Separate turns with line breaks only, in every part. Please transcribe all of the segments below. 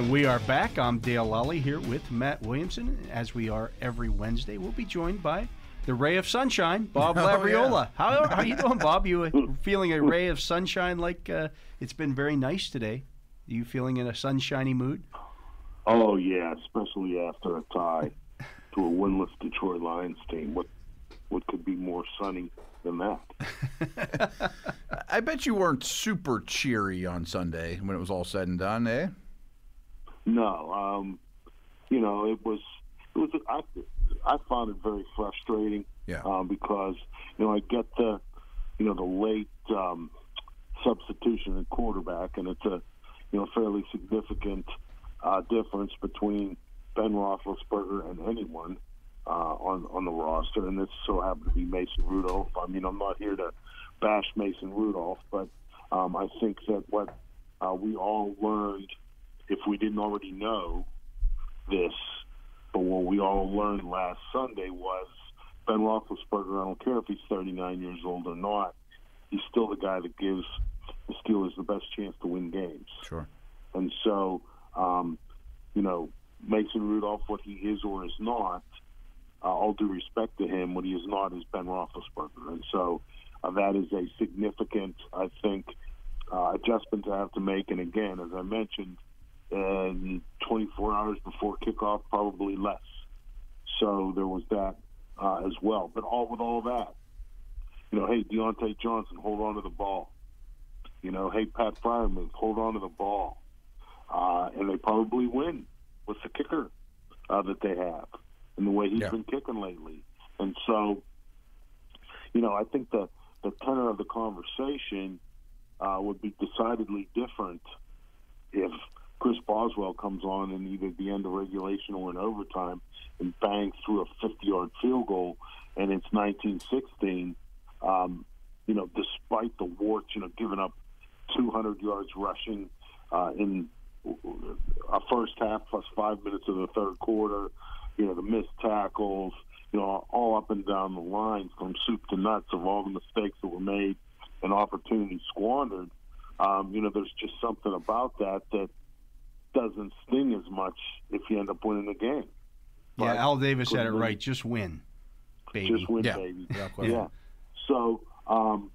And we are back. I'm Dale Lally here with Matt Williamson. As we are every Wednesday, we'll be joined by the ray of sunshine, Bob
Oh,
Labriola. How how you doing, Bob? You uh, feeling a ray of sunshine like uh, it's been very nice today? You feeling in a sunshiny mood?
Oh yeah, especially after a tie to a winless Detroit Lions team. What what could be more sunny than that?
I bet you weren't super cheery on Sunday when it was all said and done, eh?
No, um, you know it was it was I I found it very frustrating.
Yeah.
Um, because you know I get the you know the late um, substitution at quarterback, and it's a you know fairly significant uh, difference between Ben Roethlisberger and anyone uh, on on the roster, and this so happened to be Mason Rudolph. I mean, I'm not here to bash Mason Rudolph, but um, I think that what uh, we all learned, if we didn't already know this, but what we all learned last Sunday was Ben Roethlisberger. I don't care if he's 39 years old or not. He's still the guy that gives the Steelers the best chance to win games.
Sure.
And so, um, you know, Mason Rudolph, what he is or is not, uh, all due respect to him, what he is not is Ben Roethlisberger. And so uh, that is a significant, I think, uh, adjustment to have to make. And again, as I mentioned, in 24 hours before kickoff, probably less. So there was that uh, as well. But all with all that, you know, hey, Diontae Johnson, hold on to the ball. You know, hey, Pat Freiermuth, hold on to the ball. Uh, and they probably win with the kicker uh, that they have and the way he's
Yeah.
been kicking lately. And so, you know, I think the, the tenor of the conversation uh, would be decidedly different if Chris Boswell comes on in either the end of regulation or in overtime and bangs through a 50 yard field goal and it's 1916. Um, you know, despite the warts, you know, giving up 200 yards rushing uh, in a first half plus five minutes of the third quarter, you know, the missed tackles, you know, all up and down the line from soup to nuts of all the mistakes that were made and opportunities squandered. Um, you know, there's just something about that that doesn't sting as much if you end up winning the game.
Yeah,
But
Al Davis had it
couldn't
right. Just win, baby.
Just win,
Yeah.
baby.
Exactly.
Yeah. So, um,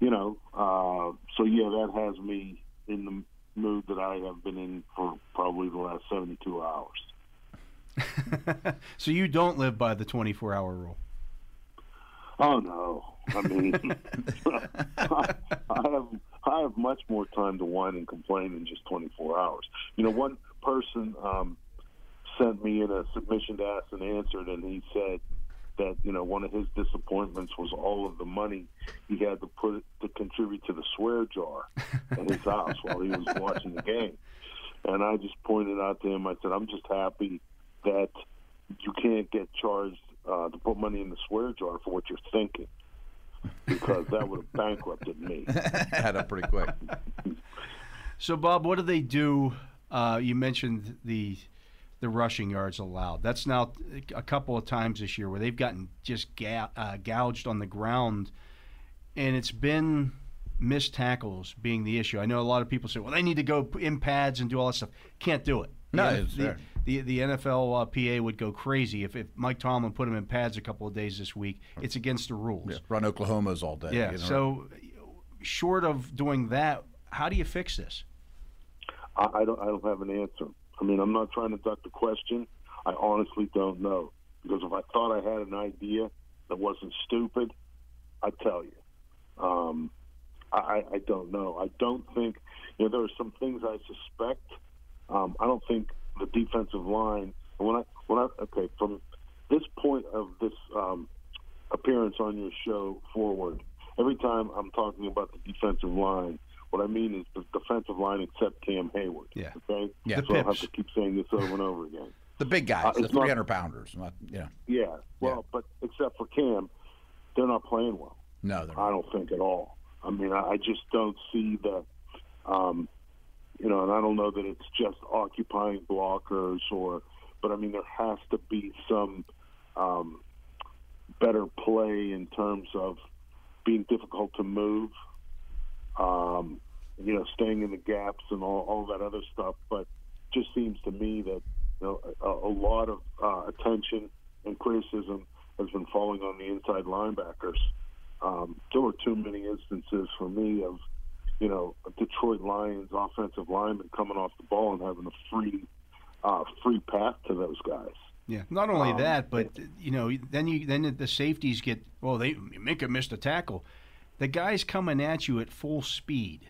you know, uh, so yeah, that has me in the mood that I have been in for probably the last 72 hours.
so you don't live by the 24-hour rule.
Oh no! I mean, I have I have much more time to whine and complain in just 24 hours. You know, one person um, sent me in a submission to ask and answered, and he said that you know one of his disappointments was all of the money he had to put to contribute to the swear jar in his house while he was watching the game. And I just pointed out to him, I said, I'm just happy that you can't get charged uh, to put money in the swear jar for what you're thinking because that would have bankrupted me.
Had up pretty quick.
So, Bob, what do they do? Uh, you mentioned the the rushing yards allowed. That's now a couple of times this year where they've gotten just ga- uh, gouged on the ground, and it's been missed tackles being the issue. I know a lot of people say, "Well, they need to go in pads and do all that stuff." Can't do it.
No,
the,
it's
the, the, the NFL uh, PA would go crazy if, if Mike Tomlin put him in pads a couple of days this week. It's against the rules.
Yeah. Run Oklahoma's all day.
Yeah.
you know?
So, short of doing that, how do you fix this?
I, I don't. I don't have an answer. I mean, I'm not trying to duck the question. I honestly don't know because if I thought I had an idea that wasn't stupid, I'd tell you. Um, I, I I don't know. I don't think you know there are some things I suspect. Um, I don't think the defensive line. When I when I okay from this point of this um, appearance on your show forward, every time I'm talking about the defensive line, what I mean is the defensive line except Cam Heyward.
Yeah.
Okay.
Yeah.
So I'll have to keep saying this over and over again.
The big guys,
Uh,
the
it's not-
300 pounders. Not, you know,
Yeah, well, but except for Cam, they're not playing well.
no, they're
I don't think at all. I mean, I, I just don't see the, um, you know, and I don't know that it's just occupying blockers or, but I mean, there has to be some um, better play in terms of being difficult to move, um, you know, staying in the gaps and all, all that other stuff. But just seems to me that you know a, a lot of uh, attention and criticism has been falling on the inside linebackers. Um, there were too many instances for me of, you know, Detroit Lions offensive lineman coming off the ball and having a free, uh, free path to those guys.
Yeah, not only
Um,
that, but you know, then you then the safeties get well. They Minkah missed a tackle. The guy's coming at you at full speed.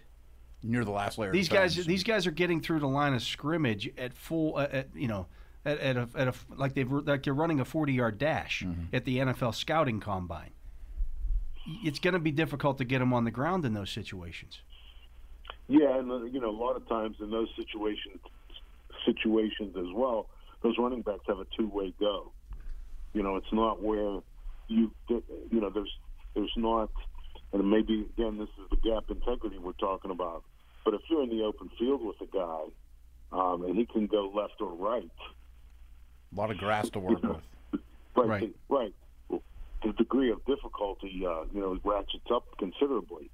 near the last layer. of
These guys, these guys are getting through the line of scrimmage at full, uh, at, you know, at, at a, at a like they've like they're running a forty-yard dash at the NFL scouting combine. It's going to be difficult to get them on the ground in those situations.
Yeah, and uh, you know, a lot of times in those situations, situations as well, those running backs have a two-way go. You know, it's not where you, you know, there's there's not, and maybe again, this is the gap integrity we're talking about. But if you're in the open field with a guy, um, and he can go left or right,
a lot of grass to work with.
right,
Right.
right, the degree of difficulty, uh, you know, ratchets up considerably.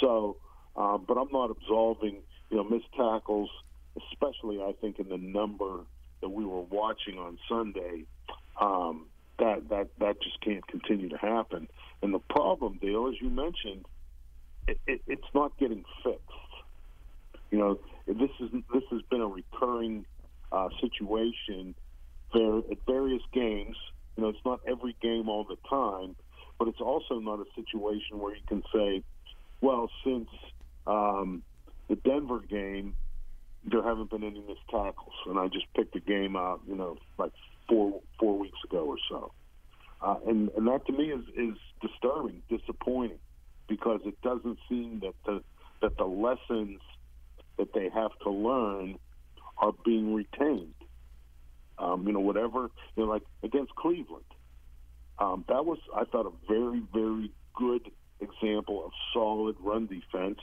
So, uh, but I'm not absolving, you know, missed tackles, especially I think in the number that we were watching on Sunday. Um, that that that just can't continue to happen. And the problem, Dale, as you mentioned, it, it, it's not getting fixed. You know, this is this has been a recurring uh, situation there at various games. You know, it's not every game all the time, but it's also not a situation where you can say, well, since um, the Denver game, there haven't been any missed tackles, and I just picked a game out, you know, like four four weeks ago or so, uh, and and that to me is is disturbing, disappointing, because it doesn't seem that the that the lessons that they have to learn are being retained. Um, you know, whatever, you know, like against Cleveland, um, that was I thought a very very good example of solid run defense,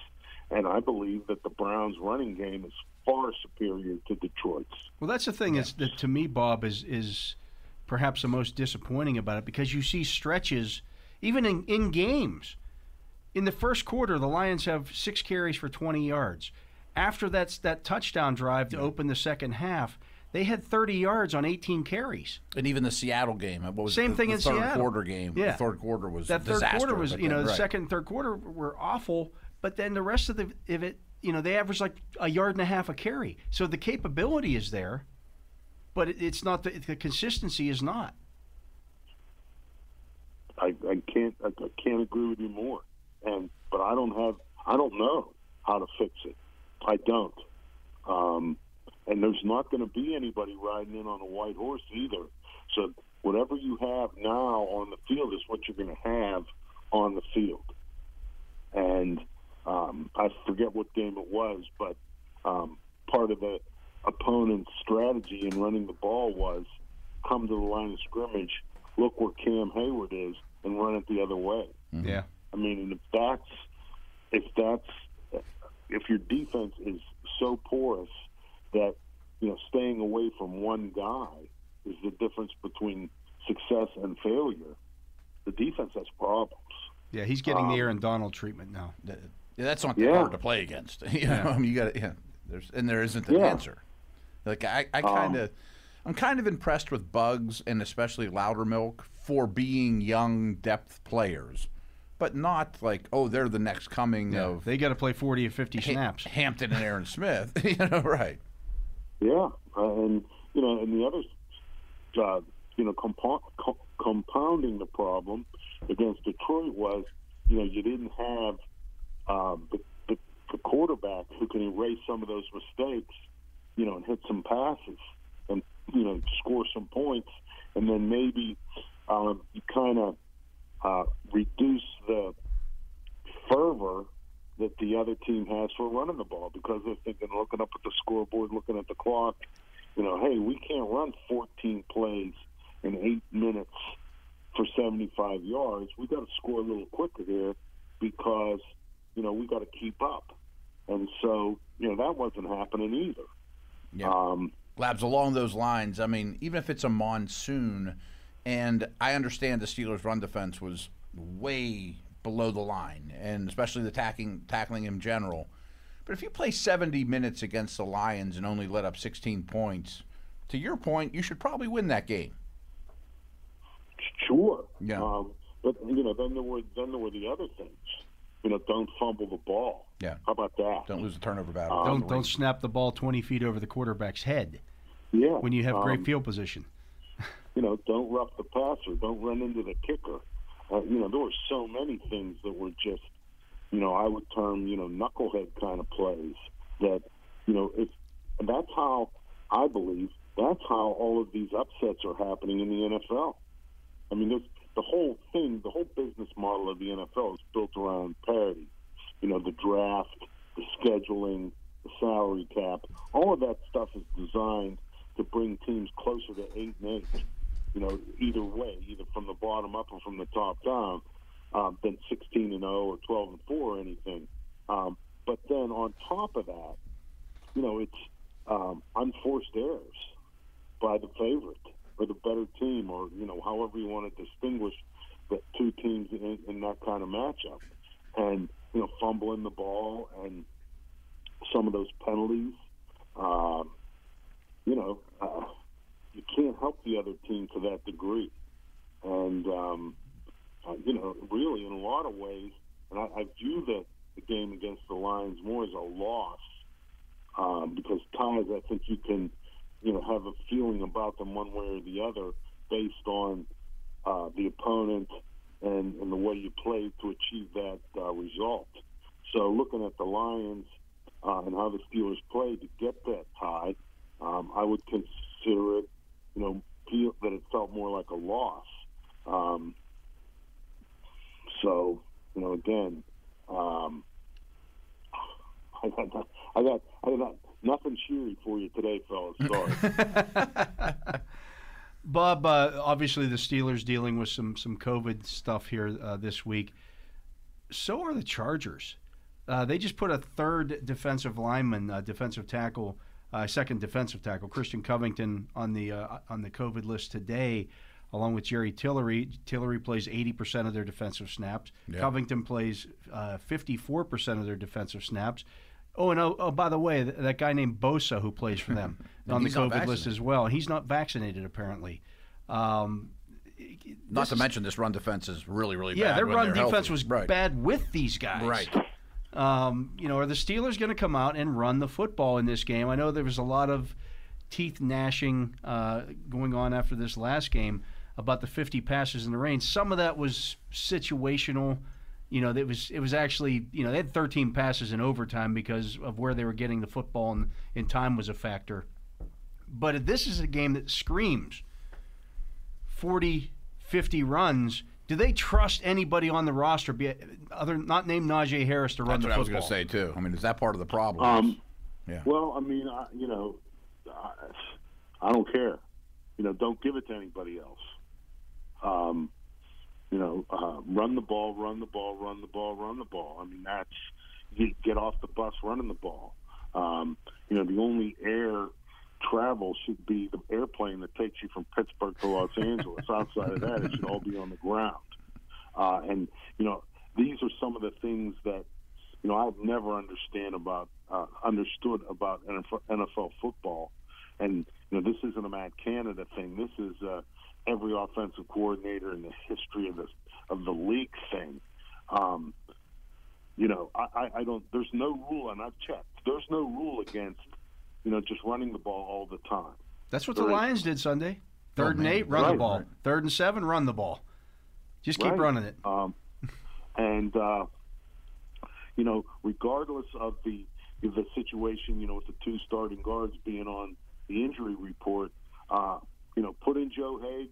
and I believe that the Browns' running game is far superior to Detroit's.
Well, that's the thing is that to me, Bob is is perhaps the most disappointing about it because you see stretches even in, in games. In the first quarter, the Lions have six carries for 20 yards. After that's that touchdown drive to open the second half, they had 30 yards on 18 carries.
And even the Seattle game, what was
Same
the,
thing
the
in
third
Seattle.
quarter game?
Yeah.
the third quarter was
That third
disaster,
quarter was, you know,
then-
the
right.
second and third quarter were awful, but then the rest of the of it, you know, they average like a yard and a half a carry. So the capability is there, but it, it's not the, the consistency is not.
I, I can't I, I can't agree with you more. And but I don't have I don't know how to fix it. I don't. Um, and there's not going to be anybody riding in on a white horse either. So whatever you have now on the field is what you're going to have on the field. And um, I forget what game it was, but um, part of the opponent's strategy in running the ball was come to the line of scrimmage, look where Cam Heyward is, and run it the other way.
Yeah.
I mean, and if that's if that's if your defense is so porous that you know staying away from one guy is the difference between success and failure, the defense has problems.
Yeah, he's getting the
Um,
Aaron Donald treatment now.
Yeah, that's not
Yeah.
hard to play against. you know, I mean, you got yeah. There's and there isn't an
Yeah.
answer. Like I, I kind of, I'm kind of impressed with Buggs and especially Loudermilk for being young depth players, but not like oh they're the next coming of
They got to play 40 or 50
Ha-
snaps.
Hampton and Aaron Smith. you know, right?
Yeah, uh, and you know, and the other, uh, you know, compo- co- compounding the problem against Detroit was, you know, you didn't have um, the, the, the quarterback who can erase some of those mistakes, you know, and hit some passes and you know score some points, and then maybe um, you kind of uh, reduce the fervor that the other team has for running the ball because they're thinking, looking up at the scoreboard, looking at the clock, you know, hey, we can't run 14 plays in eight minutes for 75 yards. We got to score a little quicker here because you know we got to keep up. And so you know that wasn't happening either.
Yeah.
Um,
Labs along those lines. I mean, even if it's a monsoon, and I understand the Steelers' run defense was way below the line, and especially the tackling tackling in general. But if you play 70 minutes against the Lions and only let up 16 points, to your point, you should probably win that game.
Sure.
Yeah.
Um, but you know, then there were then there were the other things. You know, don't fumble the ball.
Yeah.
How about that?
Don't lose the turnover battle.
Um,
Don't don't snap the ball 20 feet over the quarterback's head
Yeah.
when you have great
um,
field position.
You know, don't rough the passer. Don't run into the kicker. Uh, you know, there were so many things that were just, you know, I would term, you know, knucklehead kind of plays that, you know, if that's how I believe that's how all of these upsets are happening in the NFL. I mean, there's, the whole thing, the whole business model of the NFL is built around parity. You know, the draft, the scheduling, the salary cap, all of that stuff is designed to bring teams closer to eight and eight. You know, either way, either from the bottom up or from the top down, um, than 16 and 0 or 12 and 4 or anything. Um, but then on top of that, you know, it's um, unforced errors by the favorite or the better team, or you know, however you want to distinguish the two teams in, in that kind of matchup, and you know, fumbling the ball and some of those penalties. Um, you know, uh, you can't help the other team to that degree, and um, uh, you know, really, in a lot of ways, and I, I view the, the game against the Lions more as a loss um, because ties, I think you can, you know, have a feeling about them one way or the other based on uh, the opponent and, and the way you play to achieve that uh, result. So looking at the Lions uh, and how the Steelers played to get that tie, um, I would consider it, you know, feel that it felt more like a loss. Um, so, you know, again, um, I got, I got, I got nothing cheery for you today, fellas. Sorry.
Bob, uh, obviously the Steelers dealing with some some COVID stuff here uh, this week. So are the Chargers. Uh, they just put a third defensive lineman, uh, defensive tackle, uh, second defensive tackle, Christian Covington, on the uh, on the COVID list today, along with Jerry Tillery. Tillery plays 80% of their defensive snaps.
Yeah.
Covington plays uh, 54% of their defensive snaps. Oh, and oh, oh by the way, th- that guy named Bosa who plays for them on the COVID list as well. He's not vaccinated apparently. Um,
Not to
is-
mention this run defense is really, really
yeah,
bad.
Yeah,
their
run defense
healthy.
was
right.
bad with these guys.
Right.
Um, you know, are the Steelers going to come out and run the football in this game? I know there was a lot of teeth gnashing uh, going on after this last game about the 50 passes in the rain. Some of that was situational. You know, it was it was actually you know they had 13 passes in overtime because of where they were getting the football and, and time was a factor. But this is a game that screams 40, 50 runs. Do they trust anybody on the roster, be other not named Najee Harris, to run
That's
the
what I was going to say too. I mean, is that part of the problem?
Um,
yeah.
Well, I mean, I, you know, I, I don't care. You know, don't give it to anybody else. Um, you know, uh, run the ball, run the ball, run the ball, run the ball. I mean, that's you get off the bus running the ball. Um, you know, the only air travel should be the airplane that takes you from Pittsburgh to Los Angeles. Outside of that, it should all be on the ground. Uh, and you know, these are some of the things that you know I've never understand about uh, understood about NFL, football. And you know, this isn't a Matt Canada thing. This is uh, every offensive coordinator in the history of the of the league thing. Um, you know, I, I, I don't. There's no rule, and I've checked. There's no rule against you know just running the ball all the time.
That's what the
Right.
Lions did Sunday. Third and eight, run the ball.
right.
Third and seven, run the ball. Just keep
Right.
running it.
Um, and uh, you know, regardless of the the situation, you know, with the two starting guards being on the injury report, uh, you know, put in Joe Haeg,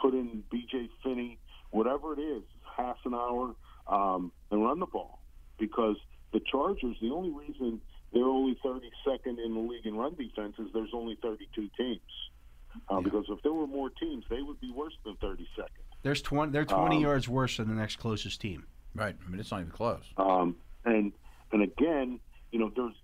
put in B.J. Finney, whatever it is, half an hour, um, and run the ball because the Chargers. The only reason they're only 32nd in the league in run defenses. There's only 32 teams. Uh, Because if there were more teams, they would be worse than 32nd.
There's 20. They're 20
Um,
yards worse than the next closest team.
Right. I mean, it's not even close.
Um, and and again, you know, there's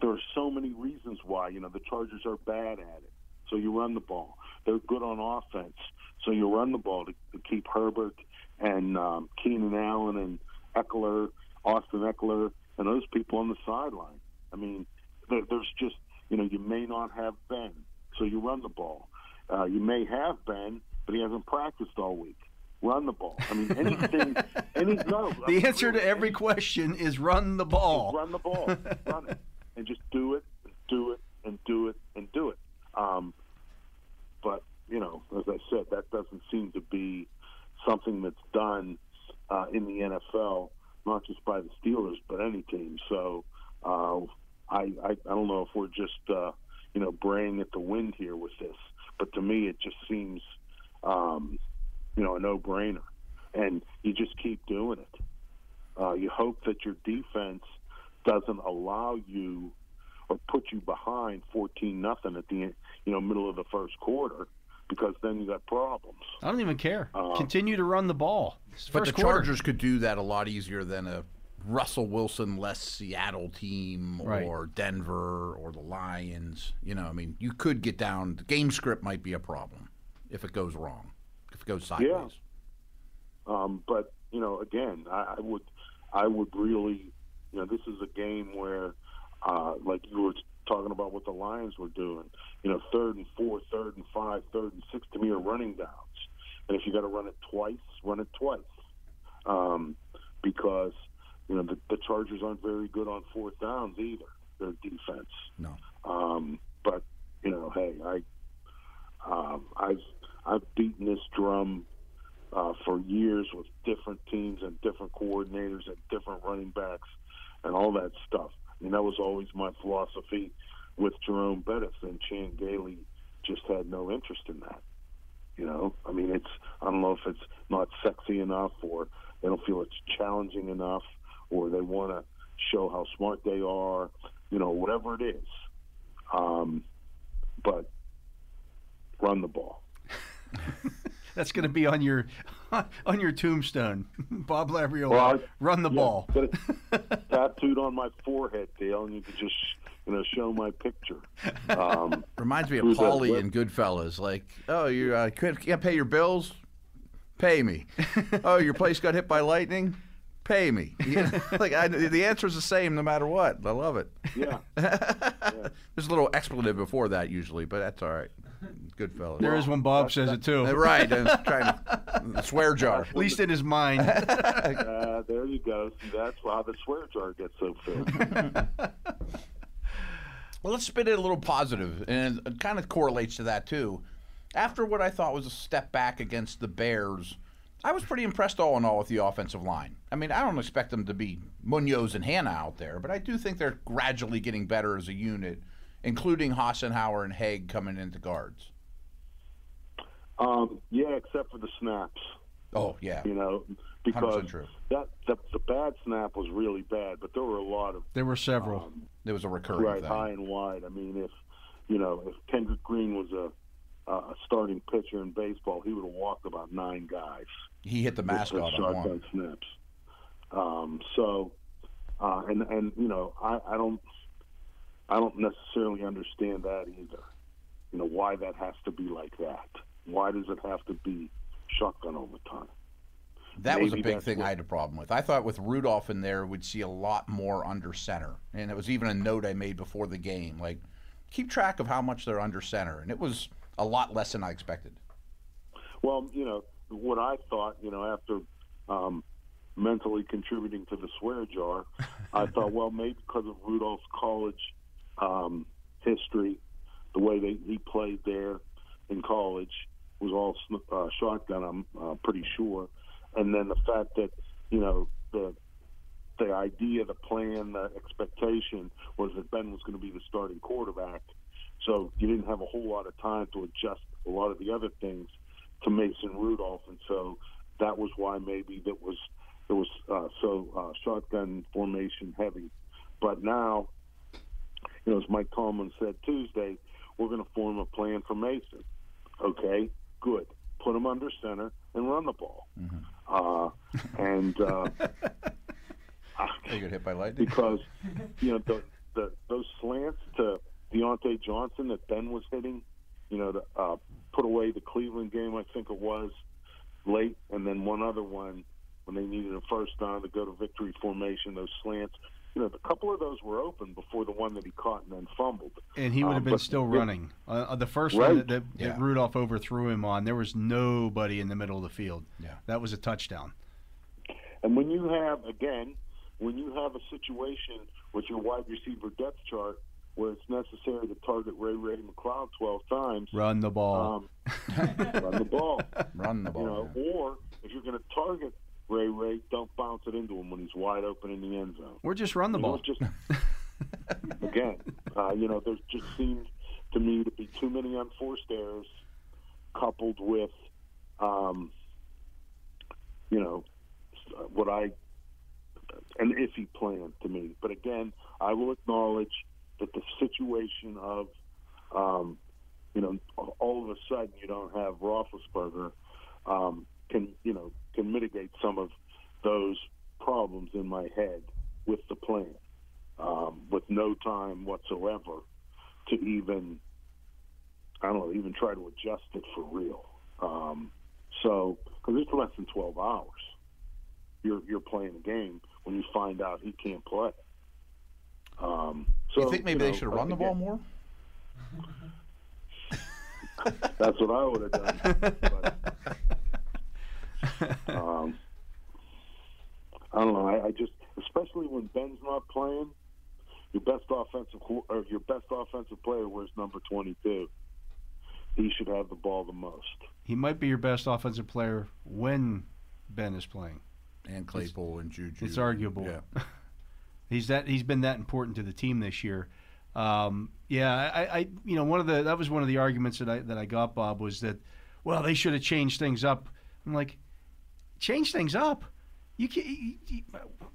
there are so many reasons why. You know, the Chargers are bad at it, so you run the ball. They're good on offense, so you run the ball to, to keep Herbert and um, Keenan Allen and Ekeler, Austin Ekeler, and those people on the sideline. I mean, there, there's just you know, you may not have Ben, so you run the ball. Uh, you may have Ben, but he hasn't practiced all week. Run the ball. I mean, anything, any no. I
The
mean,
answer to every question is run the ball.
run the ball, run it, and just do it, and do it, and do it, and do it. Um, but you know, as I said, that doesn't seem to be something that's done uh, in the NFL, not just by the Steelers, but any team. So uh, I, I I don't know if we're just uh, you know braying at the wind here with this, but to me, it just seems um, you know a no-brainer, and you just keep doing it. Uh, you hope that your defense doesn't allow you or put you behind 14 nothing at the you know middle of the first quarter because then you got problems.
I don't even care.
Uh,
Continue to run the ball. It's
But the
quarter.
Chargers could do that a lot easier than a Russell Wilson less Seattle team
Right.
or Denver or the Lions. You know, I mean, you could get down. The game script might be a problem if it goes wrong, if it goes sideways.
Um, but you know, again, I, I would, I would really, you know, this is a game where, uh, like you were talking about what the Lions were doing. You know, third and four, third and five, third and six to me are running downs, and if you got to run it twice, run it twice, um, because you know the, the Chargers aren't very good on fourth downs either. Their defense.
No.
Um, but you know, hey, I, um, I've I've beaten this drum uh, for years with different teams and different coordinators and different running backs and all that stuff. Mean, that was always my philosophy with Jerome Bettis and Chan Gailey just had no interest in that. You know, I mean, it's I don't know if it's not sexy enough or they don't feel it's challenging enough or they want to show how smart they are. You know, whatever it is. Um, but run the ball.
That's going to be on your on your tombstone. Bob Labriola,
Well, I-
run the
Yeah,
ball.
Tattooed on my forehead, Dale, and you could just you know show my picture. Um,
Reminds me of
Who's?
Paulie
What?
in Goodfellas. Like, oh, you uh, can't, can't pay your bills? Pay me. oh, your place got hit by lightning? Pay me. You know, like I, the answer is the same no matter what. I love it.
yeah,
There's a little expletive before that usually, but that's all right. Goodfellas.
There is when Bob says it too.
Uh, Right. I was trying to swear jar.
At least in his mind.
uh, there you go. See, that's how the swear jar gets so filled.
Well, let's spin it a little positive, and it kind of correlates to that too. After what I thought was a step back against the Bears, I was pretty impressed all in all with the offensive line. I mean, I don't expect them to be Munoz and Hannah out there, but I do think they're gradually getting better as a unit, including Hassenauer and Haeg coming into guards.
Um, yeah, except for the snaps.
Oh yeah,
You know, because
true.
that the, the bad snap was really bad, but there were a lot of
there were several.
um,
there was a recurring
right
thing.
high and wide. I mean, if you know if Kendrick Green was a a starting pitcher in baseball, he would have walked about nine guys.
He hit the
with
mascot on one.
snaps. Um, so, uh, and and you know, I, I don't, I don't necessarily understand that either. You know, why that has to be like that? Why does it have to be shotgun all the time?
That was a big thing
what-
I had a problem with. I thought with Rudolph in there, we'd see a lot more under center, and it was even a note I made before the game. Like, keep track of how much they're under center, and it was a lot less than I expected.
Well, you know, what I thought, you know, after um, mentally contributing to the swear jar, I thought, well, maybe because of Rudolph's college um, history, the way they, he played there in college was all uh, shotgun. I'm uh, pretty sure, and then the fact that you know the the idea, the plan, the expectation was that Ben was going to be the starting quarterback. So you didn't have a whole lot of time to adjust a lot of the other things to Mason Rudolph, and so that was why maybe that was it was uh, so uh, shotgun formation heavy. But now, you know, as Mike Tomlin said Tuesday, we're going to form a plan for Mason. Okay, good. Put him under center and run the ball. Uh, and uh,
get hit by lightning.
because you know the, the those slants to Diontae Johnson that Ben was hitting, you know, to uh, put away the Cleveland game, I think it was late, and then one other one when they needed a first down to go to victory formation. Those slants, you know, a couple of those were open before the one that he caught and then fumbled.
And he would have
Um,
been
but-
still
yeah.
running. Uh, uh, the first
Right.
one that, that,
Yeah.
that Rudolph overthrew him on, there was nobody in the middle of the field.
Yeah.
That was a touchdown.
And when you have, again, when you have a situation with your wide receiver depth chart where it's necessary to target Ray Ray McCloud 12 times,
Run the ball.
um, run the ball.
Run the ball.
You know,
yeah.
or if you're going to target Ray Ray, don't bounce it into him when he's wide open in the end zone.
or just run the
You
ball.
just again, uh, you know, there just seemed to me to be too many unforced errors, coupled with, um, you know, what I an iffy plan to me. But again, I will acknowledge that the situation of, um, you know, all of a sudden you don't have Roethlisberger um, can you know can mitigate some of those problems in my head with the plan um, with no time whatsoever to even, I don't know, even try to adjust it for real. Um, so, because it's less than 12 hours, you're you're playing a game when you find out he can't play. Um, so
you think maybe
know,
they should run the ball more?
That's what I would have done. but, um, I don't know. I, I just, especially when Ben's not playing, your best offensive or your best offensive player wears number twenty-two. He should have the ball the most.
he might be your best offensive player when Ben is playing.
And Claypool and Juju.
It's arguable.
Yeah.
He's that he's been that important to the team this year. Um, yeah, I, I you know one of the that was one of the arguments that I that I got Bob was that well they should have changed things up. I'm like, change things up. You can you, you,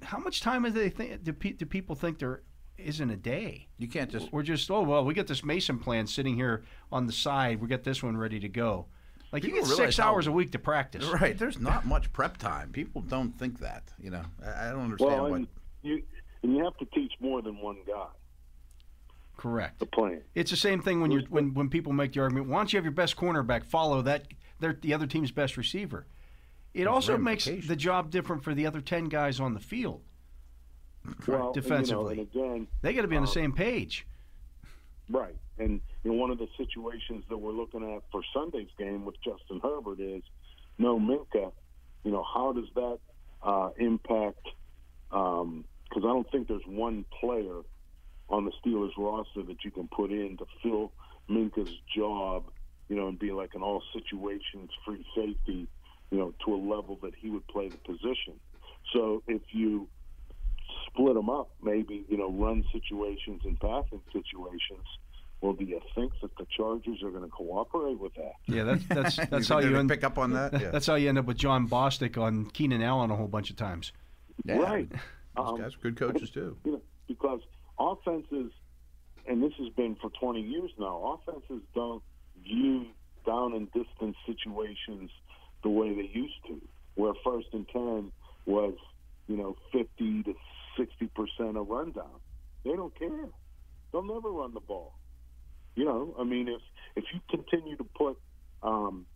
how much time do they think do, pe- do people think there is in a day?
You can't just.
We're just oh well we got this Mason plan sitting here on the side. We got this one ready to go. Like you get
realize
six
how-
hours a week to practice.
Right. There's not much prep time. People don't think that. You know. I, I don't understand
Well,
what.
you and you have to teach more than one guy
Correct.
the plan.
It's the same thing when you when when people make the argument. Why don't you have your best cornerback follow that they're the other team's best receiver? It also makes the job different for the other ten guys on the field.
Well,
defensively.
and, you know, and again,
They got to be on the
Um,
same page.
Right. And you know, one of the situations that we're looking at for Sunday's game with Justin Herbert is no Minkah. You know, how does that uh, impact? Because I don't think there's one player on the Steelers roster that you can put in to fill Minkah's job. You know, and be like an all situations free safety. You know, to a level that he would play the position. So if you split them up, maybe you know, run situations and passing situations. Well, do you think that the Chargers are going to cooperate with that?
Yeah, that's that's that's
think
how you end,
pick up on that. Yeah.
that's how you end up with Jon Bostic on Keenan Allen a whole bunch of times.
Yeah.
Right.
Those
Um,
guys are good coaches too.
You know, because offenses, and this has been for 20 years now, offenses don't view down and distance situations the way they used to, where first and 10 was, you know, 50 to 60% a rundown. They don't care. They'll never run the ball. You know, I mean, if if you continue to put, um,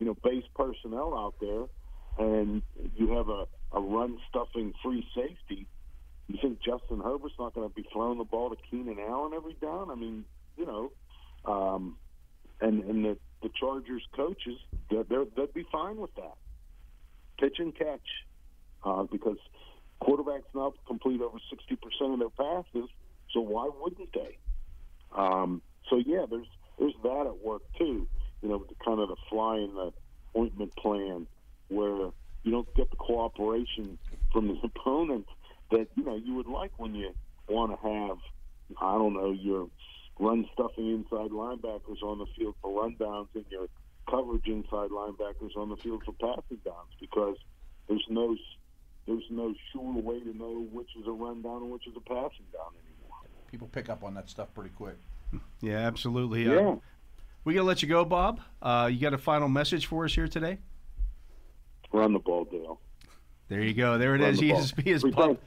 you know, base personnel out there, and you have a, a run stuffing free safety, you think Justin Herbert's not going to be throwing the ball to Keenan Allen every down? I mean, you know, um, and and the the Chargers coaches, they'd be fine with that, pitch and catch, uh, because quarterbacks now complete over sixty percent of their passes. So why wouldn't they? Um, so yeah, there's there's that at work too. You know, the kind of the fly in the ointment plan where you don't get the cooperation from the opponent that you know you would like when you want to have. I don't know your run stuffing inside linebackers on the field for rundowns and your coverage inside linebackers on the field for passing downs because there's no there's no sure way to know which is a rundown and which is a passing down anymore.
People pick up on that stuff pretty quick.
Yeah, absolutely.
Yeah.
Uh, we gotta let you go, Bob. Uh, you got a final message for us here today?
Run the ball, Dale.
There you go. There it
Run
is.
the
He
ball.
is,
Pretend,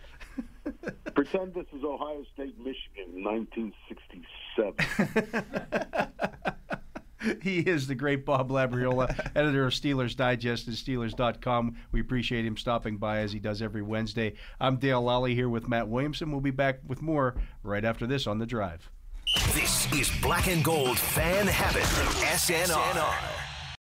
pretend this is Ohio State, Michigan, 1967.
he is the great Bob Labriola, editor of Steelers Digest and Steelers.com. We appreciate him stopping by as he does every Wednesday. I'm Dale Lally here with Matt Williamson. We'll be back with more right after this on The Drive.
This is Black and Gold Fan Habit, SNR.